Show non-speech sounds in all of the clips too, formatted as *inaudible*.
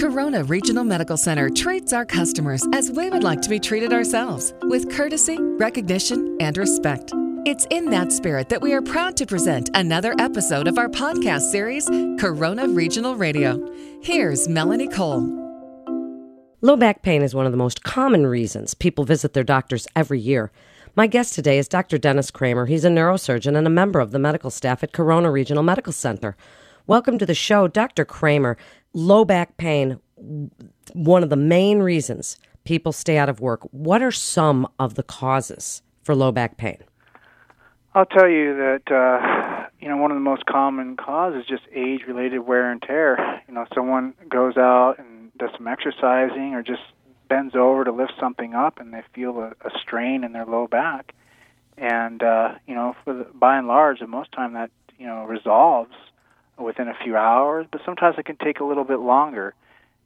Corona Regional Medical Center treats our customers as we would like to be treated ourselves with courtesy, recognition, and respect. It's in that spirit that we are proud to present another episode of our podcast series, Corona Regional Radio. Here's Melanie Cole. Low back pain is one of the most common reasons people visit their doctors every year. My guest today is Dr. Dennis Cramer. He's a neurosurgeon and a member of the medical staff at Corona Regional Medical Center. Welcome to the show, Dr. Cramer. Low back pain, one of the main reasons people stay out of work. What are some of the causes for low back pain? I'll tell you that uh, you know one of the most common causes is just age-related wear and tear. You know, someone goes out and does some exercising or just bends over to lift something up, and they feel a, a strain in their low back. And uh, you know, for the, by and large, most time that you know resolves within a few hours, but sometimes it can take a little bit longer.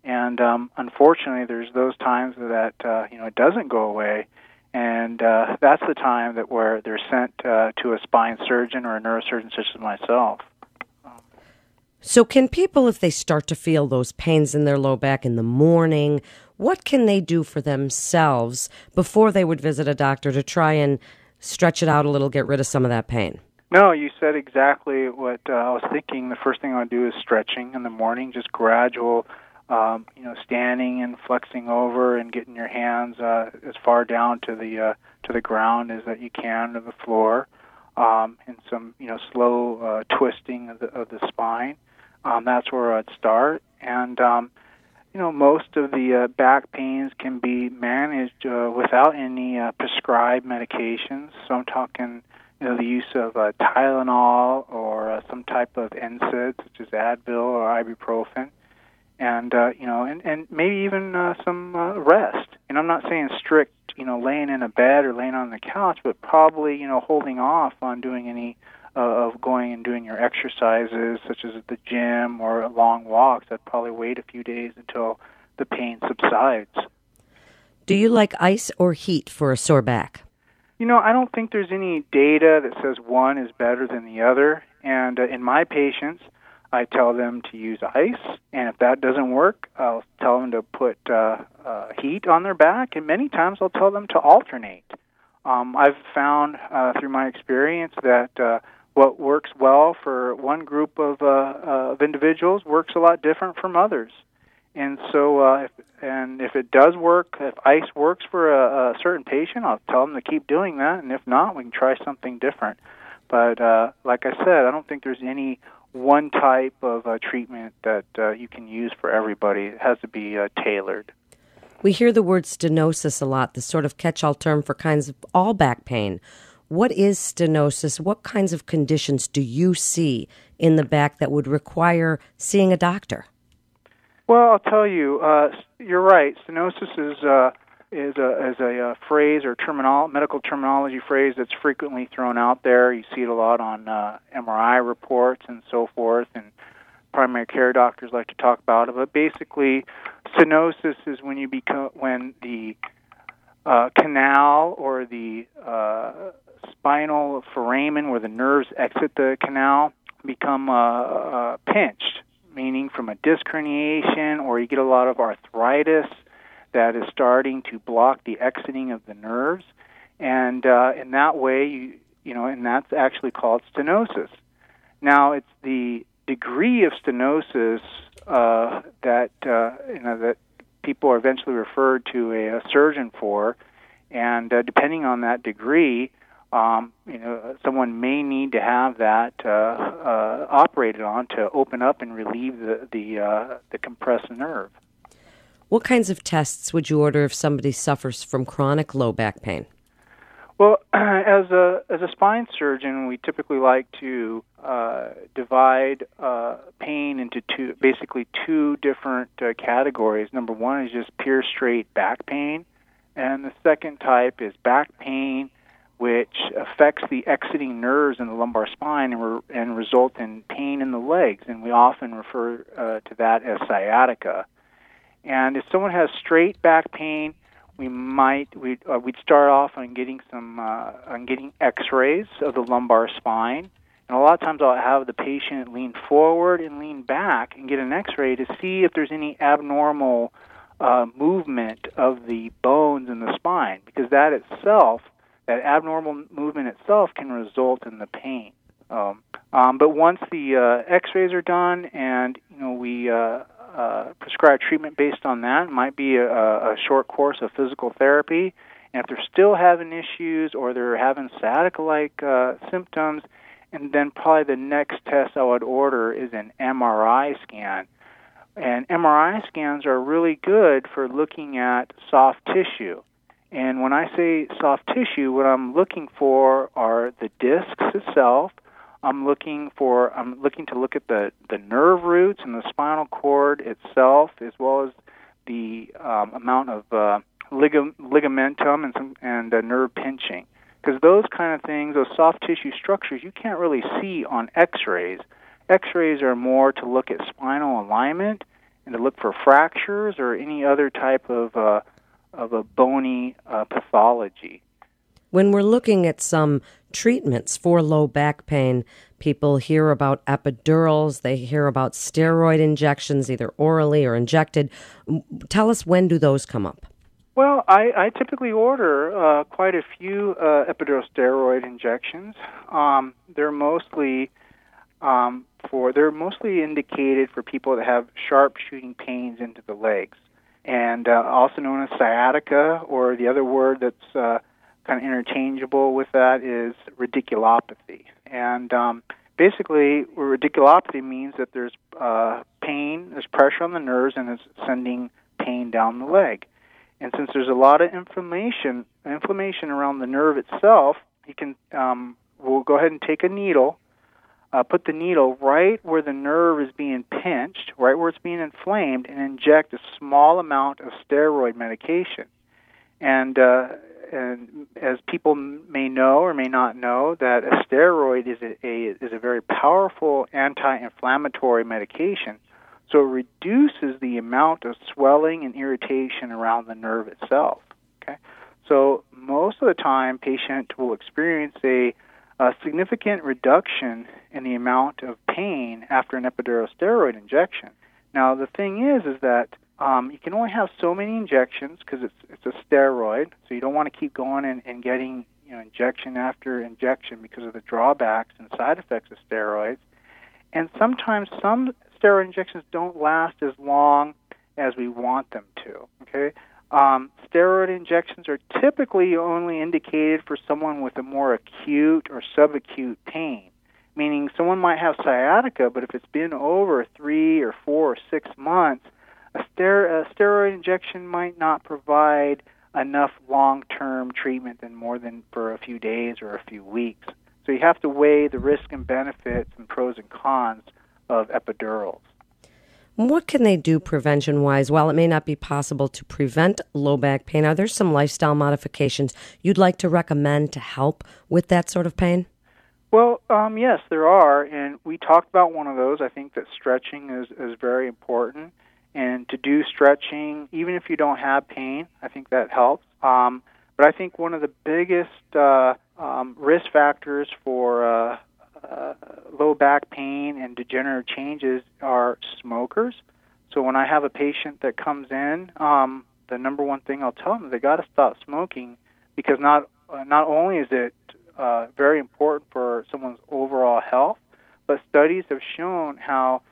And um, unfortunately, there's those times that uh, you know it doesn't go away, and uh, that's the time that where they're sent uh, to a spine surgeon or a neurosurgeon such as myself. So, can people, if they start to feel those pains in their low back in the morning, what can they do for themselves before they would visit a doctor to try and stretch it out a little, get rid of some of that pain? No, you said exactly what uh, I was thinking. The first thing I would do is stretching in the morning, just gradual, um, you know, standing and flexing over and getting your hands uh, as far down to the uh, to the ground as that you can to the floor, um, and some you know slow uh, twisting of the of the spine. Um, that's where I'd start, and um, you know most of the uh, back pains can be managed uh, without any uh, prescribed medications. So I'm talking you know, the use of uh, Tylenol or uh, some type of NSAID, such as Advil or ibuprofen, and uh, you know, and, and maybe even uh, some uh, rest. And I'm not saying strict, you know, laying in a bed or laying on the couch, but probably you know holding off on doing any uh, of going and doing your exercises, such as at the gym or long walks. I'd probably wait a few days until the pain subsides. Do you like ice or heat for a sore back? You know, I don't think there's any data that says one is better than the other. And uh, in my patients, I tell them to use ice, and if that doesn't work, I'll tell them to put uh, uh, heat on their back, and many times I'll tell them to alternate. Um, I've found uh, through my experience that uh, what works well for one group of, uh, uh, of individuals works a lot different from others. And so, uh, if, and if it does work, if ice works for a, a certain patient, I'll tell them to keep doing that. And if not, we can try something different. But uh, like I said, I don't think there's any one type of uh, treatment that uh, you can use for everybody. It has to be uh, tailored. We hear the word stenosis a lot, the sort of catch all term for kinds of all back pain. What is stenosis? What kinds of conditions do you see in the back that would require seeing a doctor? Well, I'll tell you, uh, you're right. Stenosis is uh, is a is a, uh, phrase or terminal medical terminology phrase that's frequently thrown out there. You see it a lot on uh, MRI reports and so forth, and primary care doctors like to talk about it. But basically, stenosis is when you become when the uh, canal or the uh, spinal foramen, where the nerves exit the canal, become uh, uh, pinched meaning from a disc herniation, or you get a lot of arthritis that is starting to block the exiting of the nerves, and uh, in that way, you you know, and that's actually called stenosis. Now, it's the degree of stenosis uh, that uh, you know that people are eventually referred to a, a surgeon for, and uh, depending on that degree, um, you know, someone may need to have that uh, uh, operated on to open up and relieve the the, uh, the compressed nerve. What kinds of tests would you order if somebody suffers from chronic low back pain? Well, *clears throat* as a as a spine surgeon, we typically like to uh, divide uh, pain into two, basically two different uh, categories. Number one is just pure straight back pain, and the second type is back pain which affects the exiting nerves in the lumbar spine and, re- and result in pain in the legs. And we often refer uh, to that as sciatica. And if someone has straight back pain, we might we'd, uh, we'd start off on getting some uh, on getting X-rays of the lumbar spine, And a lot of times I'll have the patient lean forward and lean back and get an x ray to see if there's any abnormal uh, movement of the bones in the spine, because that itself, that abnormal movement itself, can result in the pain. Um, um, but once the uh, X-rays are done, and you know we uh, uh, prescribe treatment based on that, it might be a, a short course of physical therapy. And if they're still having issues or they're having sciatica-like uh, symptoms, and then probably the next test I would order is an MRI scan. And MRI scans are really good for looking at soft tissue. And when I say soft tissue, what I'm looking for are the discs itself. I'm looking for I'm looking to look at the the nerve roots and the spinal cord itself, as well as the um, amount of uh, ligam- ligamentum and some and uh, nerve pinching because those kind of things, those soft tissue structures, you can't really see on X-rays. X-rays are more to look at spinal alignment and to look for fractures or any other type of uh, of a bony uh, pathology. When we're looking at some treatments for low back pain, people hear about epidurals, they hear about steroid injections, either orally or injected. Tell us when do those come up? Well, I, I typically order uh, quite a few uh, epidural steroid injections. Um, they're mostly um, for they're mostly indicated for people that have sharp shooting pains into the legs, and uh, also known as sciatica, or the other word that's uh, kind of interchangeable with that is radiculopathy. And um, basically, radiculopathy means that there's uh, pain, there's pressure on the nerves, and it's sending pain down the leg. And since there's a lot of inflammation, inflammation around the nerve itself, you can um, we'll go ahead and take a needle, uh, put the needle right where the nerve is being pinched, right where it's being inflamed, and inject a small amount of steroid medication. And uh, and as people may know or may not know, that a steroid is a, a is a very powerful anti-inflammatory medication so it reduces the amount of swelling and irritation around the nerve itself. Okay, so most of the time, patient will experience a, a significant reduction in the amount of pain after an epidural steroid injection. Now the thing is, is that um, you can only have so many injections because it's it's a steroid, so you don't want to keep going and, and getting you know injection after injection because of the drawbacks and side effects of steroids. And sometimes some steroid injections don't last as long as we want them to. Okay, um, steroid injections are typically only indicated for someone with a more acute or subacute pain, meaning someone might have sciatica, but if it's been over three or four or six months, a, ster- a steroid injection might not provide enough long-term treatment than more than for a few days or a few weeks. So you have to weigh the risk and benefits and pros and cons of epidurals. What can they do prevention wise? While it may not be possible to prevent low back pain, are there some lifestyle modifications you'd like to recommend to help with that sort of pain? Well, um, yes, there are, and we talked about one of those. I think that stretching is, is very important, and to do stretching, even if you don't have pain, I think that helps. Um, but I think one of the biggest uh, um, risk factors for uh, uh, low back pain and degenerative changes are smokers. So when I have a patient that comes in, um, the number one thing I'll tell them is they got to stop smoking because not uh, not only is it uh, very important for someone's overall health, but studies have shown how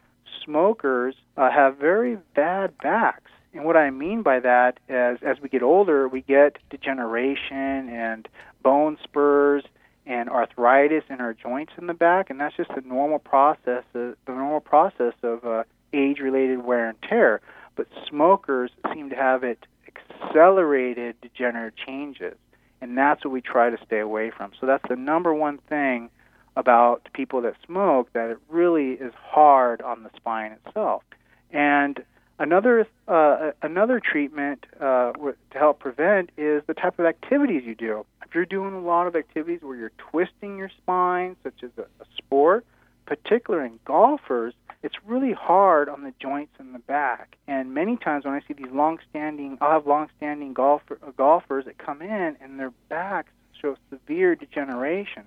smokers uh, have very bad backs. And what I mean by that is, as we get older, we get degeneration and bone spurs and arthritis in our joints in the back, and that's just the normal process, uh, the normal process of uh, age-related wear and tear. But smokers seem to have it accelerated degenerative changes, and that's what we try to stay away from. So that's the number one thing about people that smoke that it really is hard on the spine itself. And Another uh, another treatment uh, to help prevent is the type of activities you do. If you're doing a lot of activities where you're twisting your spine, such as a, a sport, particularly in golfers, it's really hard on the joints in the back. And many times when I see these long-standing, I'll have long-standing golfer, uh, golfers that come in and their backs show severe degeneration.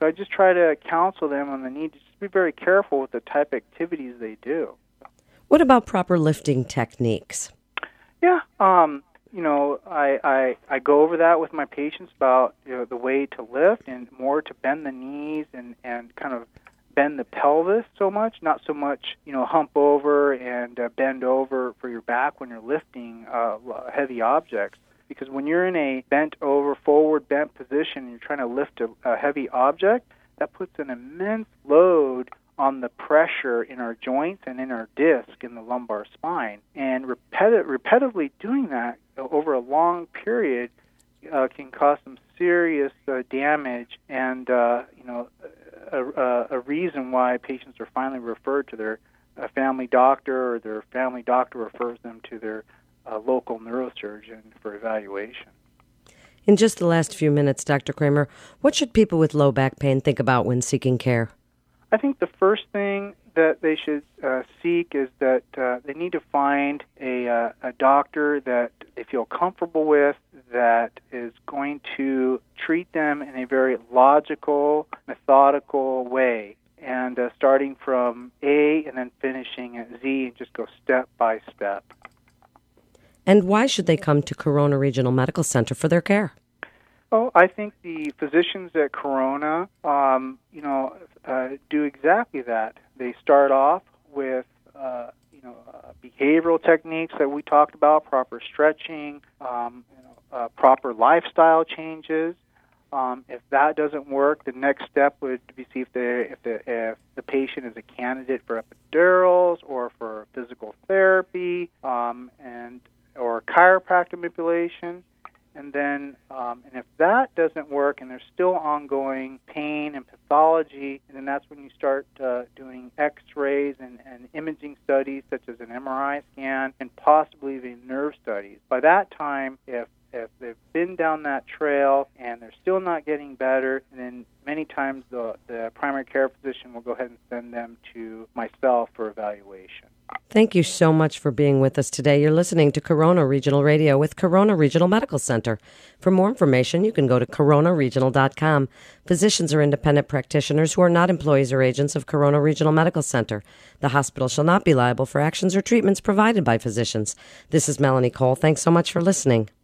So I just try to counsel them on the need to just be very careful with the type of activities they do. What about proper lifting techniques? Yeah, um, you know, I, I I go over that with my patients about you know, the way to lift and more to bend the knees and and kind of bend the pelvis so much, not so much you know hump over and uh, bend over for your back when you're lifting uh, heavy objects. Because when you're in a bent over, forward bent position, and you're trying to lift a, a heavy object, that puts an immense load on the pressure in our joints and in our disc in the lumbar spine. And repeti- repetitively doing that over a long period uh, can cause some serious uh, damage and, uh, you know, a, a, a, reason why patients are finally referred to their uh, family doctor or their family doctor refers them to their uh, local neurosurgeon for evaluation. In just the last few minutes, Dr. Cramer, what should people with low back pain think about when seeking care? I think the first thing that they should uh, seek is that uh, they need to find a, uh, a doctor that they feel comfortable with, that is going to treat them in a very logical, methodical way, and uh, starting from A and then finishing at Z and just go step by step. And why should they come to Corona Regional Medical Center for their care? Oh, I think the physicians at Corona, um, you know, uh, do exactly that. They start off with, uh, you know, uh, behavioral techniques that we talked about, proper stretching, um, you know, uh, proper lifestyle changes. Um, if that doesn't work, the next step would be see if the if the if the patient is a candidate for epidurals or for physical therapy um, and or chiropractic manipulation. And then, um, and if that doesn't work and there's still ongoing pain and pathology, then that's when you start uh, doing x rays and, and imaging studies such as an MRI scan and possibly even nerve studies. By that time, if if they've been down that trail and they're still not getting better, then many times the, the primary care physician will go ahead and send them to myself for evaluation. Thank you so much for being with us today. You're listening to Corona Regional Radio with Corona Regional Medical Center. For more information, you can go to coronaregional.com. Physicians are independent practitioners who are not employees or agents of Corona Regional Medical Center. The hospital shall not be liable for actions or treatments provided by physicians. This is Melanie Cole. Thanks so much for listening.